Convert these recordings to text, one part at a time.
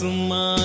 आसमां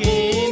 គេ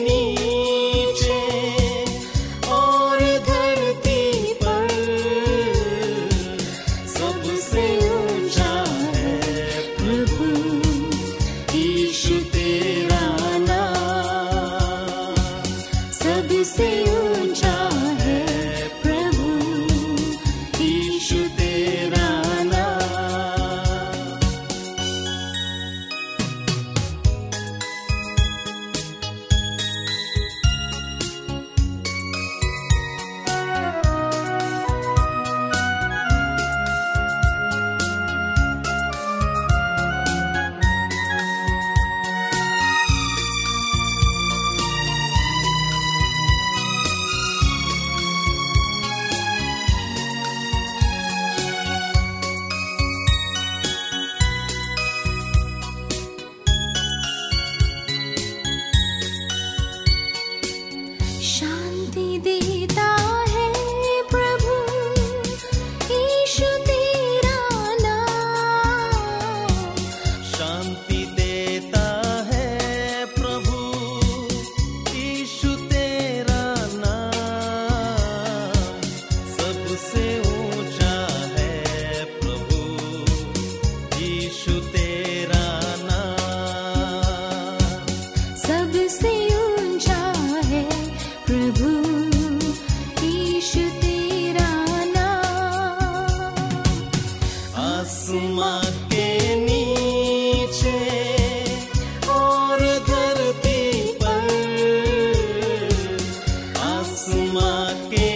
semakin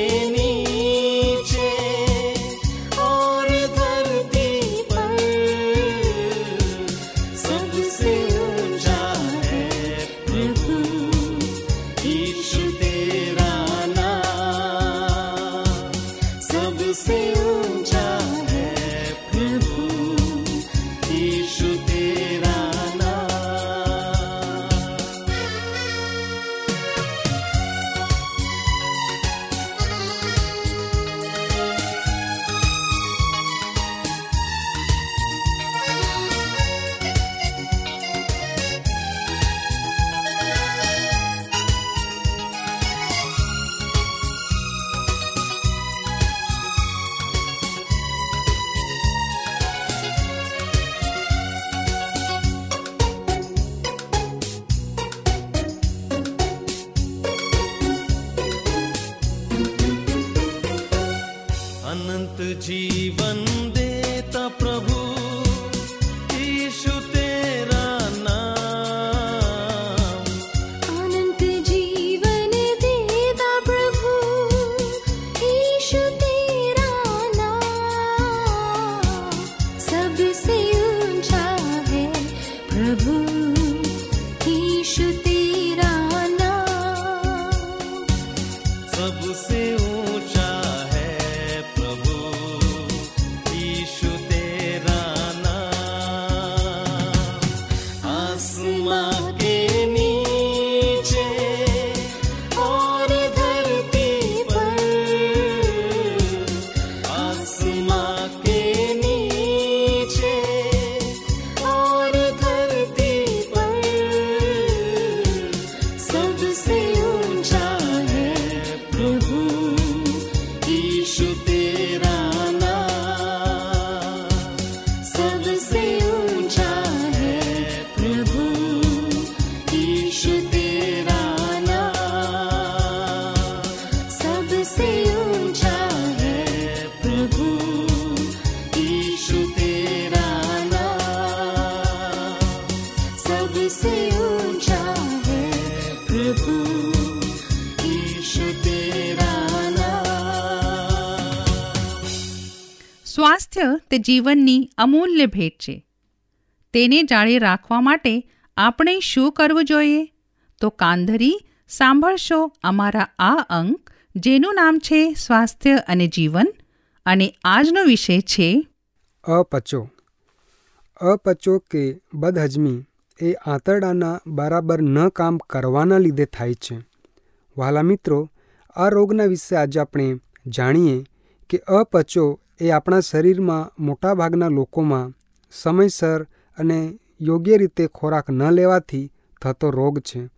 જીવનની અમૂલ્ય ભેટ છે. તેને જાળે રાખવા માટે આપણે શું કરવું જોઈએ? તો કાંધરી સાંભળશો અમારા આ અંક, જેનું નામ છે સ્વાસ્થ્ય અને જીવન, અને આજનો વિષય છે અપચો. અપચો કે બદહજમી એ આંતરડાના બરાબર ન કામ કરવાના લીધે થાય છે. વાલા મિત્રો, આ રોગના વિશે આજે આપણે જાણીએ કે અપચો એ આપણા શરીરમાં મોટાભાગના લોકોમાં સમયસર અને યોગ્ય રીતે ખોરાક ન લેવાથી થતો રોગ છે.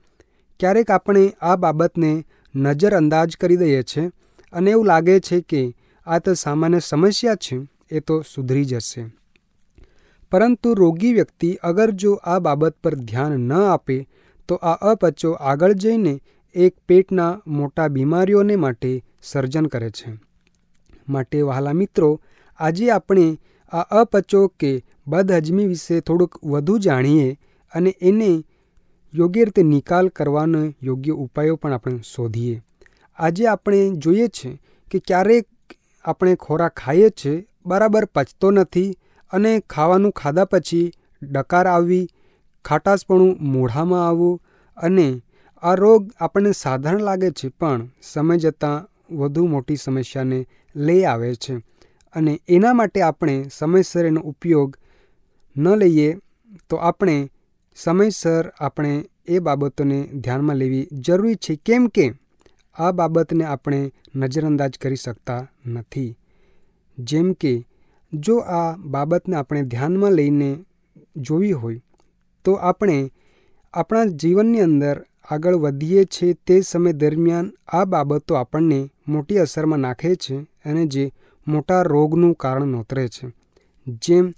ક્યારેક આપણે આ બાબતને નજરઅંદાજ કરી દઈએ છીએ અને એવું લાગે છે કે આ તો સામાન્ય સમસ્યા છે, એ તો સુધરી જશે. પરંતુ રોગી વ્યક્તિ અગર જો આ બાબત પર ધ્યાન ન આપે, તો આ અપચો આગળ જઈને એક પેટના મોટા બીમારીઓને માટે સર્જન કરે છે. માટે વહાલા મિત્રો, આજે આપણે આ અપચો કે બદહજમી વિશે થોડુંક વધુ જાણીએ અને એને યોગ્ય રીતે નિકાલ કરવાનો યોગ્ય ઉપાયો પણ આપણે શોધીએ. આજે આપણે જોઈએ છે કે ક્યારેક આપણે ખોરાક ખાઈએ છીએ બરાબર પચતો નથી અને ખાવાનું ખાધા પછી ડકાર આવવી ખાટાશપણું મોઢામાં આવવું અને આ રોગ આપણને સાધારણ લાગે છે પણ સમય જતાં વધુ મોટી સમસ્યાને લઈ આવે છે. અને એના માટે આપણે સમયસર એનો ઉપયોગ ન લઈએ તો આપણે સમયસર આપણે એ બાબતોને ધ્યાનમાં લેવી જરૂરી છે. કેમ કે આ બાબતને આપણે નજરઅંદાજ કરી શકતા નથી. જેમ કે જો આ બાબતને આપણે ધ્યાનમાં લઈને જોવી હોય તો આપણે આપણા જીવનની અંદર આગળ વધીએ છીએ તે સમય દરમિયાન આ બાબતો આપણને મોટી અસરમાં નાખે છે અને જે મોટા રોગનું કારણ નોતરે છે. જેમ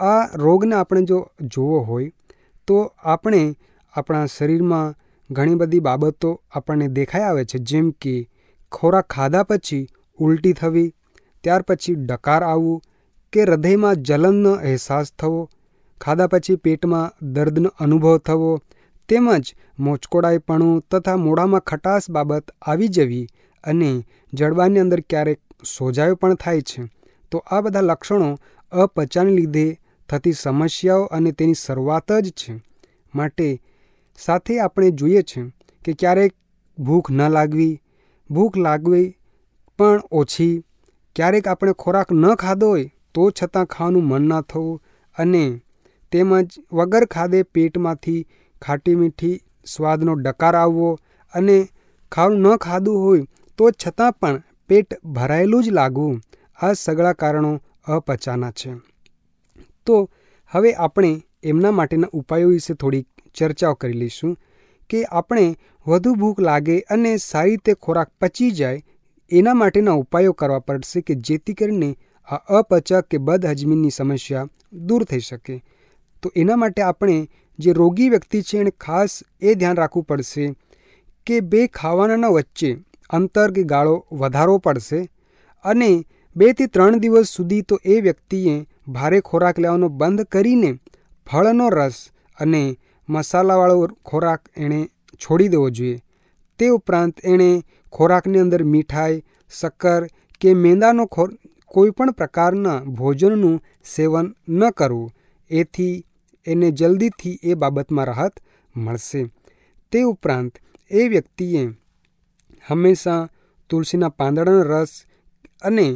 આ રોગને આપણે જો જોવો હોય, તો આપણે આપણા શરીરમાં ઘણી બધી બાબતો આપણને દેખાઈ આવે છે. જેમ કે ખોરાક ખાધા પછી ઉલટી થવી, ત્યાર પછી ડકાર આવવું કે હૃદયમાં જલનનો અહેસાસ થવો, ખાધા પછી પેટમાં દર્દનો અનુભવ થવો તેમજ મોચકોડાઈપણું તથા મોઢામાં ખટાશ બાબત આવી જવી અને જડબાની અંદર ક્યારેક સોજાયો પણ થાય છે. તો આ બધા લક્ષણો અપચાને લીધે થતી સમસ્યાઓ અને તેની શરૂઆત જ છે. માટે સાથે આપણે જોઈએ છે કે ક્યારેક ભૂખ ન લાગવી, ભૂખ લાગવી પણ ઓછી, ક્યારેક આપણે ખોરાક ન ખાધો હોય તો છતાં ખાવાનું મન ન થવું અને તેમજ વગર ખાધે પેટમાંથી ખાટી મીઠી સ્વાદનો ડકાર આવવો અને ખાવું ન ખાધું હોય તો છતાં પણ પેટ ભરાયેલું જ લાગવું આ સગળા કારણો અપચાના છે. તો હવે આપણે એમના માટેના ઉપાયો વિશે થોડીક ચર્ચાઓ કરી લઈશું કે આપણે વધુ ભૂખ લાગે અને સારી રીતે ખોરાક પચી જાય એના માટેના ઉપાયો કરવા પડશે કે જેથી કરીને આ અપચક કે બદહજમીની સમસ્યા દૂર થઈ શકે. તો એના માટે આપણે જે રોગી વ્યક્તિ છે એને ખાસ એ ધ્યાન રાખવું પડશે કે બે ખાવાના વચ્ચે અંતર કે ગાળો વધારવો પડશે અને બેથી ત્રણ દિવસ સુધી તો એ વ્યક્તિએ ભારે ખોરાક લેવાનો બંધ કરીને ફળનો રસ અને મસાલાવાળો ખોરાક એણે છોડી દેવો જોઈએ. તે ઉપરાંત એણે ખોરાકની અંદર મીઠાઈ, શક્કર કે મેંદાનો ખો, કોઈપણ પ્રકારના ભોજનનું સેવન ન કરવું. એથી એને જલ્દીથી એ બાબતમાં રાહત મળશે. તે ઉપરાંત, એ વ્યક્તિએ હંમેશા તુલસીના પાંદડાનો રસ અને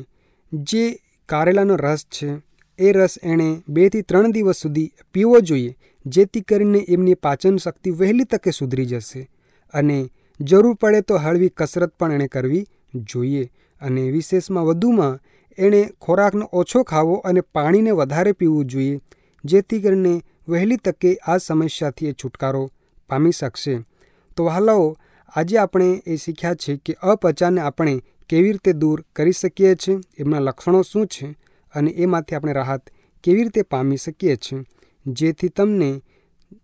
જે કારેલાનો રસ છે, એ રસ એણે બેથી ત્રણ દિવસ સુધી પીવો જોઈએ, જેથી કરીને એમની પાચન શક્તિ વહેલી તકે સુધરી જશે અને જરૂર પડે તો હળવી કસરત પણ એણે કરવી જોઈએ અને વિશેષમાં વધુમાં, એણે ખોરાકનો ઓછો ખાવો અને પાણીને વધારે પીવું જોઈએ, જેથી કરીને વહેલી તકે આ સમસ્યાથી એ છુટકારો પામી શકશે. તો વહાલાઓ, આજે આપણે એ શીખ્યા છે કે અપચાને આપણે કેવી રીતે દૂર કરી શકીએ છીએ, એમના લક્ષણો શું છે અને એમાંથી આપણે રાહત કેવી રીતે પામી શકીએ છીએ, જેથી તમને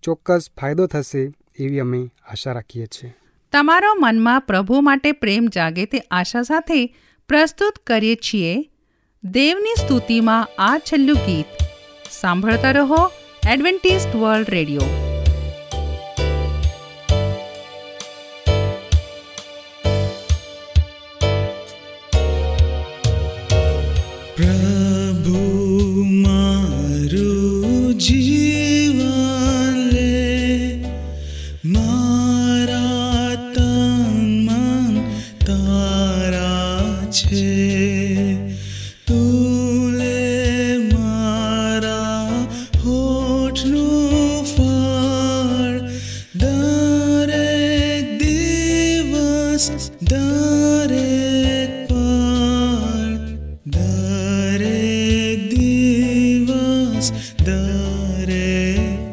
ચોક્કસ ફાયદો થશે એવી અમે આશા રાખીએ છીએ. તમારો મનમાં પ્રભુ માટે પ્રેમ જાગે તે આશા સાથે પ્રસ્તુત કરીએ છીએ. દેવની સ્તુતિમાં આ છેલ્લું ગીત. સાંભળતા રહો એડવેન્ટિસ્ટ વર્લ્ડ રેડિયો रे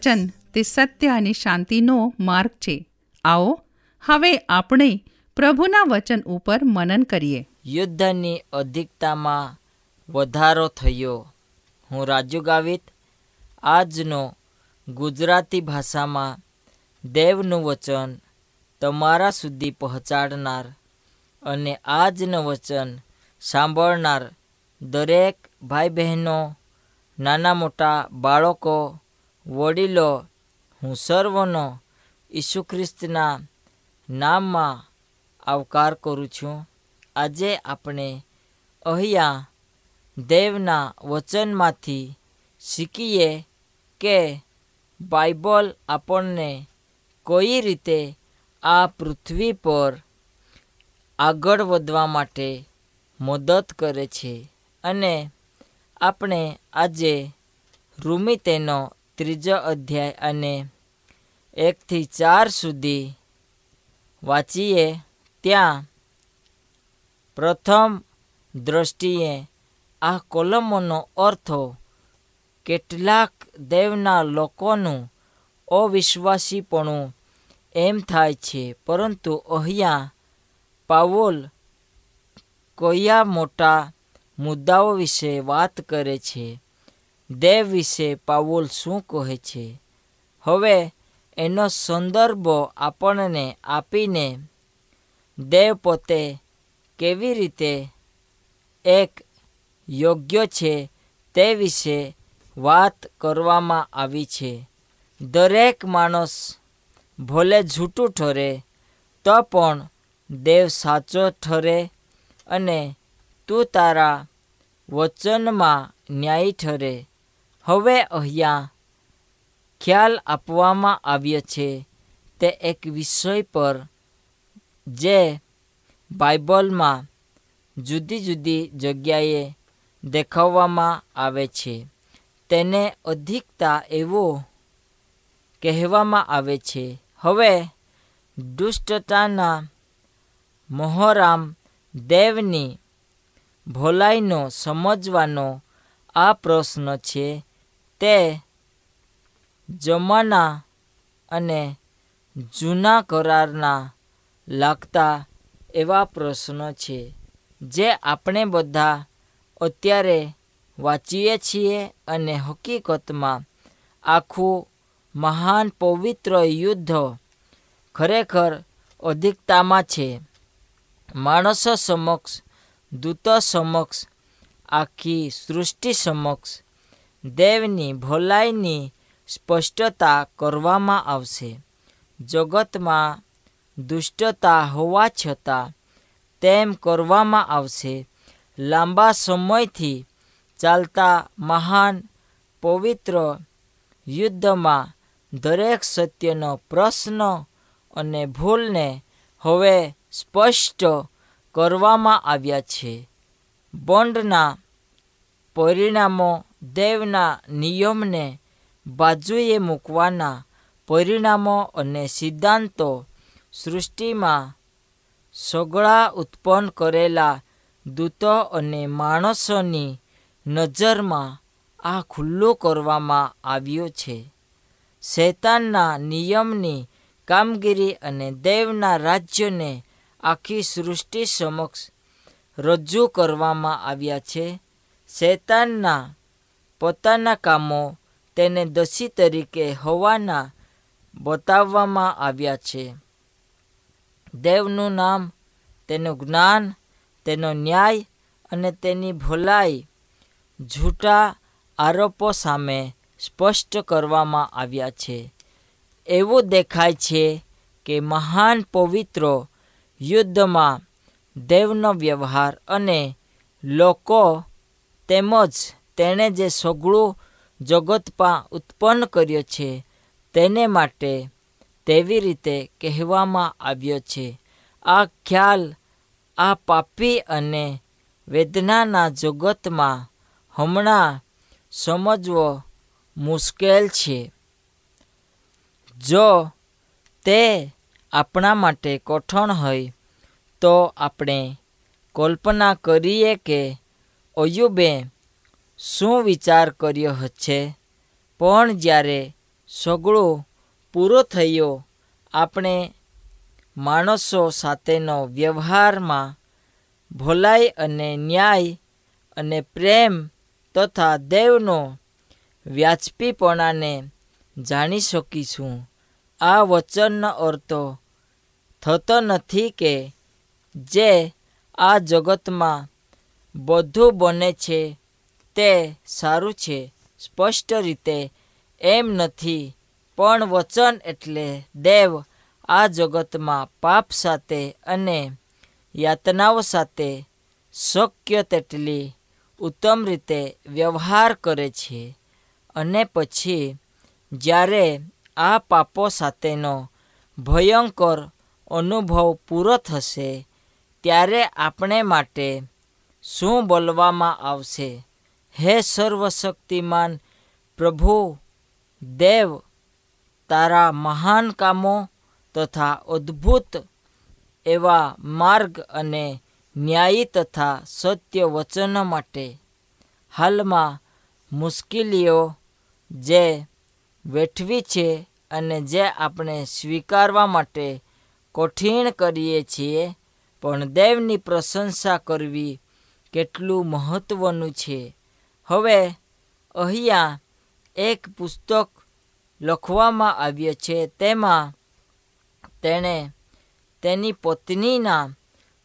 વચન તે સત્ય અને શાંતિનો માર્ગ છે. આવો, હવે આપણે પ્રભુના વચન ઉપર મનન કરીએ. યુદ્ધની અધિકતામાં વધારો થયો. હું રાજુ ગાવિત આજનો ગુજરાતી ભાષામાં દેવનું વચન તમારા સુધી પહોંચાડનાર અને આજનું વચન સાંભળનાર દરેક ભાઈ બહેનો નાના મોટા બાળકો વડીલો, હું સર્વનો ઈસુ ખ્રિસ્તના નામમાં આવકાર કરું છું. આજે આપણે અહીંયા દેવના વચનમાંથી શીખીએ કે બાઇબલ આપણને કઈ રીતે આ પૃથ્વી પર આગળ વધવા માટે મદદ કરે છે. અને આપણે આજે રૂમી તેનો ત્રીજો અધ્યાય અને એકથી ચાર સુધી વાંચીએ ત્યાં પ્રથમ દ્રષ્ટિએ આ કોલમોનો અર્થો કેટલાક દેવના લોકોનું અવિશ્વાસીપણું એમ થાય છે, પરંતુ અહીંયા પાવોલ કયા મોટા મુદ્દાઓ વિશે વાત કરે છે? દેવ વિશે પાઉલ શું કહે છે? હવે એનો સંદર્ભ આપણને આપીને દેવ પોતે કેવી રીતે એક યોગ્ય છે તે વિશે વાત કરવામાં આવી છે. દરેક માણસ ભલે જૂઠું ઠરે, તો પણ દેવ સાચો ઠરે અને તું તારા વચનમાં ન્યાયી ઠરે. હવે અહીંયા ખ્યાલ આપવામાં આવ્યો છે તે એક વિષય પર જે બાઇબલમાં જુદી જુદી જગ્યાએ દેખાવવામાં આવે છે. તેને અધિકતા એવો કહેવામાં આવે છે, હવે દુષ્ટતાના મોહરામ દેવની ભોલાઈનો સમજવાનો આ પ્રશ્ન છે. તે જમાના અને જૂના કરારના લાગતા એવા પ્રશ્નો છે, જે આપણે બધા અત્યારે વાંચીએ છીએ અને હકીકતમાં આખું મહાન પવિત્ર યુદ્ધ ખરેખર અધિકતામાં છે. માણસો સમક્ષ, દૂતો સમક્ષ, આખી સૃષ્ટિ સમક્ષ દેવની ભલાઈની સ્પષ્ટતા કરવામાં આવશે. જગતમાં દુષ્ટતા હોવા છતાં તેમ કરવામાં આવશે. લાંબા સમયથી ચાલતા મહાન પવિત્ર યુદ્ધમાં દરેક સત્યનો પ્રશ્ન અને ભૂલને હવે સ્પષ્ટ કરવામાં આવ્યા છે. બોન્ડના પરિણામો દેવના નિયમને બાજુએ મૂકવાના પરિણામો અને સિદ્ધાંતો સૃષ્ટિમાં સગળા ઉત્પન્ન કરેલા દૂતો અને માણસોની નજરમાં આ ખુલ્લું કરવામાં આવ્યું છે. શૈતાનના નિયમની કામગીરી અને દેવના રાજ્યને આખી સૃષ્ટિ સમક્ષ રજૂ કરવામાં આવ્યા છે. શૈતાનના પોતાના કામો તેને દોષી તરીકે હોવાના બતાવવામાં આવ્યા છે. દેવનું નામ, તેનું જ્ઞાન, તેનો ન્યાય અને તેની ભલાઈ જૂઠા આરોપો સામે સ્પષ્ટ કરવામાં આવ્યા છે. એવું દેખાય છે કે મહાન પવિત્ર યુદ્ધમાં દેવનો વ્યવહાર અને લોકો તેમજ તેણે જે સગળું જગતમાં ઉત્પન્ન કર્યો છે, તેને માટે તેવી રીતે કહેવામાં આવ્યો છે, આ ખ્યાલ આ પાપી અને વેદનાના જગતમાં હમણાં સમજવો મુશ્કેલ છે. જો તે આપણા માટે કઠણ હોય, તો આપણે કલ્પના કરીએ કે અયુબે શું વિચાર કર્યો છે પણ જ્યારે સગળું પૂરો થયો, આપણે માણસો સાથેનો વ્યવહારમાં ભલાઈ અને ન્યાય અને પ્રેમ તથા દેવનો વ્યાજપીપણાને જાણી શકીશું. આ વચનનો અર્થ થતો નથી કે જે આ જગતમાં બધું બને છે તે સારું છે. સ્પષ્ટ રીતે એમ નથી, પણ વચન એટલે દેવ આ જગતમાં પાપ સાથે અને યાતનાઓ સાથે શક્ય તેટલી ઉત્તમ રીતે વ્યવહાર કરે છે. અને પછી જ્યારે આ પાપો સાથેનો ભયંકર અનુભવ પૂરો થશે, ત્યારે આપણે માટે શું બોલવામાં આવશે? હે સર્વશક્તિમાન પ્રભુ, દેવ, તારા મહાન કામો તથા અદ્ભુત એવા માર્ગ અને ન્યાયી તથા સત્ય વચનો માટે હાલમાં મુશ્કેલીઓ જે વેઠવી છે અને જે આપણે સ્વીકારવા માટે કઠિન કરીએ છીએ, પણ દેવની પ્રશંસા કરવી કેટલું મહત્ત્વનું છે. હવે અહીંયા એક પુસ્તક લખવામાં આવ્યું છે. તેમાં તેણે તેની પત્નીના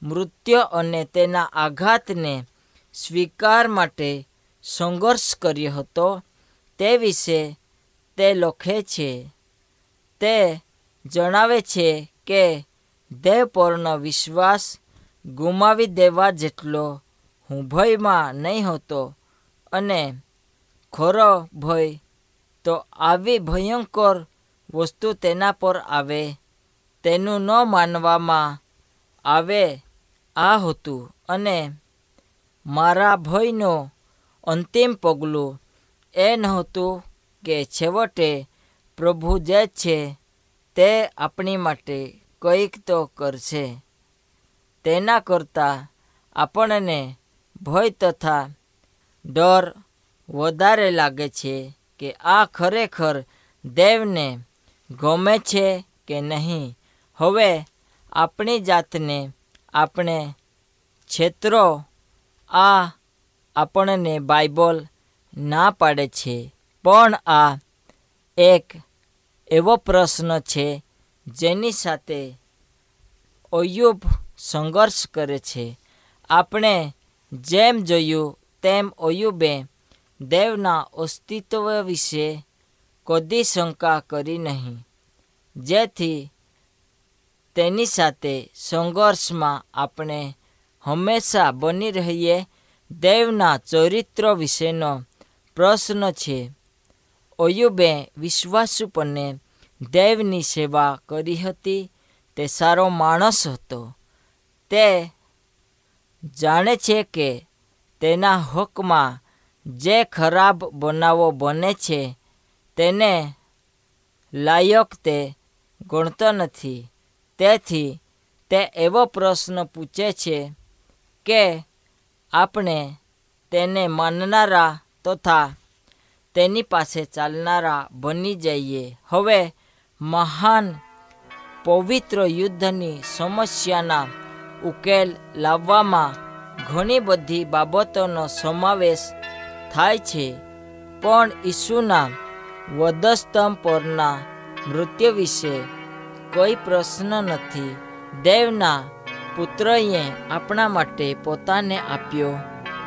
મૃત્યુ અને તેના આઘાતને સ્વીકાર માટે સંઘર્ષ કર્યો હતો. તે વિશે તે લખે છે. તે જણાવે છે કે દેહ પરનો વિશ્વાસ ગુમાવી દેવા જેટલો હું ભયમાં નહીં હતો. અને ખરો ભય, તો આવી ભયંકર વસ્તુ તેના પર આવે, તેનું ન માનવામાં આવે, આ હતું. અને મારા ભયનો અંતિમ પગલું એ નહોતું કે છેવટે પ્રભુ જે છે તે આપણી માટે કંઈક તો કરશે. તેના કરતાં આપણને ભય તથા ડર વધારે લાગે છે કે આ ખરેખર દેવને ગમે છે કે નહીં. હવે આપણી જાતને આપણે ક્ષેત્રો આ આપણને બાઇબલ ના પાડે છે. પણ આ એક એવો પ્રશ્ન છે જેની સાથે અયુબ સંઘર્ષ કરે છે. આપણે જેમ જોયું તેમ ઓયુબે દેવના અસ્તિત્વ વિશે કદી શંકા કરી નહીં. જેથી તેની સાથે સંઘર્ષમાં આપણે હંમેશા બની રહીએ દેવના ચરિત્ર વિશેનો પ્રશ્ન છે. અયુબે વિશ્વાસુપણે દેવની સેવા કરી હતી, તે સારો માણસ હતો. તે જાણે છે કે તેના હકમાં જે ખરાબ બનાવો બને છે, તેને લાયક તે ગણતો નથી. તેથી તે એવો પ્રશ્ન પૂછે છે કે આપણે તેને માનનારા તથા તેની પાસે ચાલનારા બની જઈએ. હવે મહાન પવિત્ર યુદ્ધની સમસ્યાના ઉકેલ લાવવામાં ઘણી બધી બાબતોનો સમાવેશ થાય છે. પણ ઈસુના વધસ્તંભ પરના મૃત્યુ વિશે કોઈ પ્રશ્ન નથી. દેવના પુત્રએ આપણા માટે પોતાને આપ્યો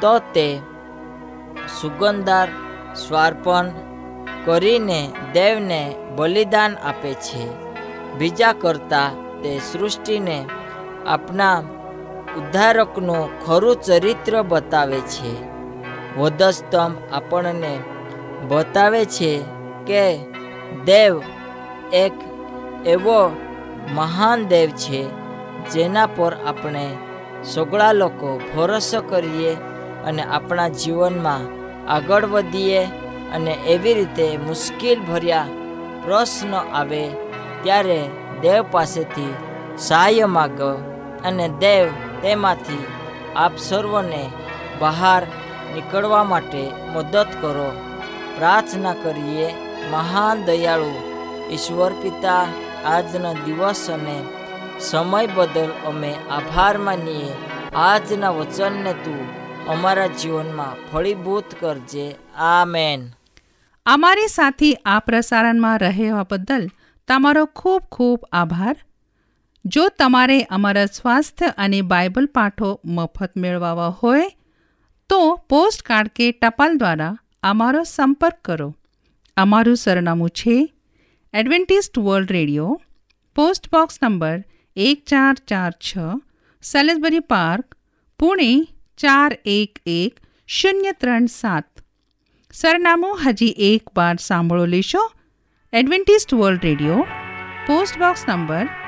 તો તે સુગંધાર સ્વાર્પણ કરીને દેવને બલિદાન આપે છે. બીજા કરતાં તે સૃષ્ટિને આપણા ઉદ્ધારકનું ખરું ચરિત્ર બતાવે છે. વધસ્તંભ આપણને બતાવે છે કે દેવ એક એવો મહાન દેવ છે, જેના પર આપણે સગળા લોકો ભરોસો કરીએ અને આપણા જીવનમાં આગળ વધીએ અને એવી રીતે મુશ્કેલ ભર્યા પ્રશ્ન આવે ત્યારે દેવ પાસેથી સહાય માગો અને દેવ તેમાંથી આપ સર્વને બહાર નીકળવા માટે મદદ કરો. પ્રાર્થના કરીએ, મહાન દયાળુ, ઈશ્વર પિતા, આજના દિવસ અને સમય બદલ અમે આભાર માનીએ. આજના વચનને તું અમારા જીવનમાં ફળીભૂત કરજે. આ મેન અમારી સાથે આ પ્રસારણમાં રહેવા બદલ તમારો ખૂબ ખૂબ આભાર. જો તમારે અમારા સ્વાસ્થ્ય અને બાઇબલ પાઠો મફત મેળવવા હોય, તો પોસ્ટ કાર્ડ કે ટપાલ દ્વારા અમારો સંપર્ક કરો. અમારું સરનામું છે Adventist World Radio, post box number એક ચાર ચાર છ, સેલેસબરી પાર્ક, પુણે ચાર એક એક શૂન્ય ત્રણ સાત. સરનામું હજી એક વાર સાંભળો લેશો. Adventist World Radio, post box number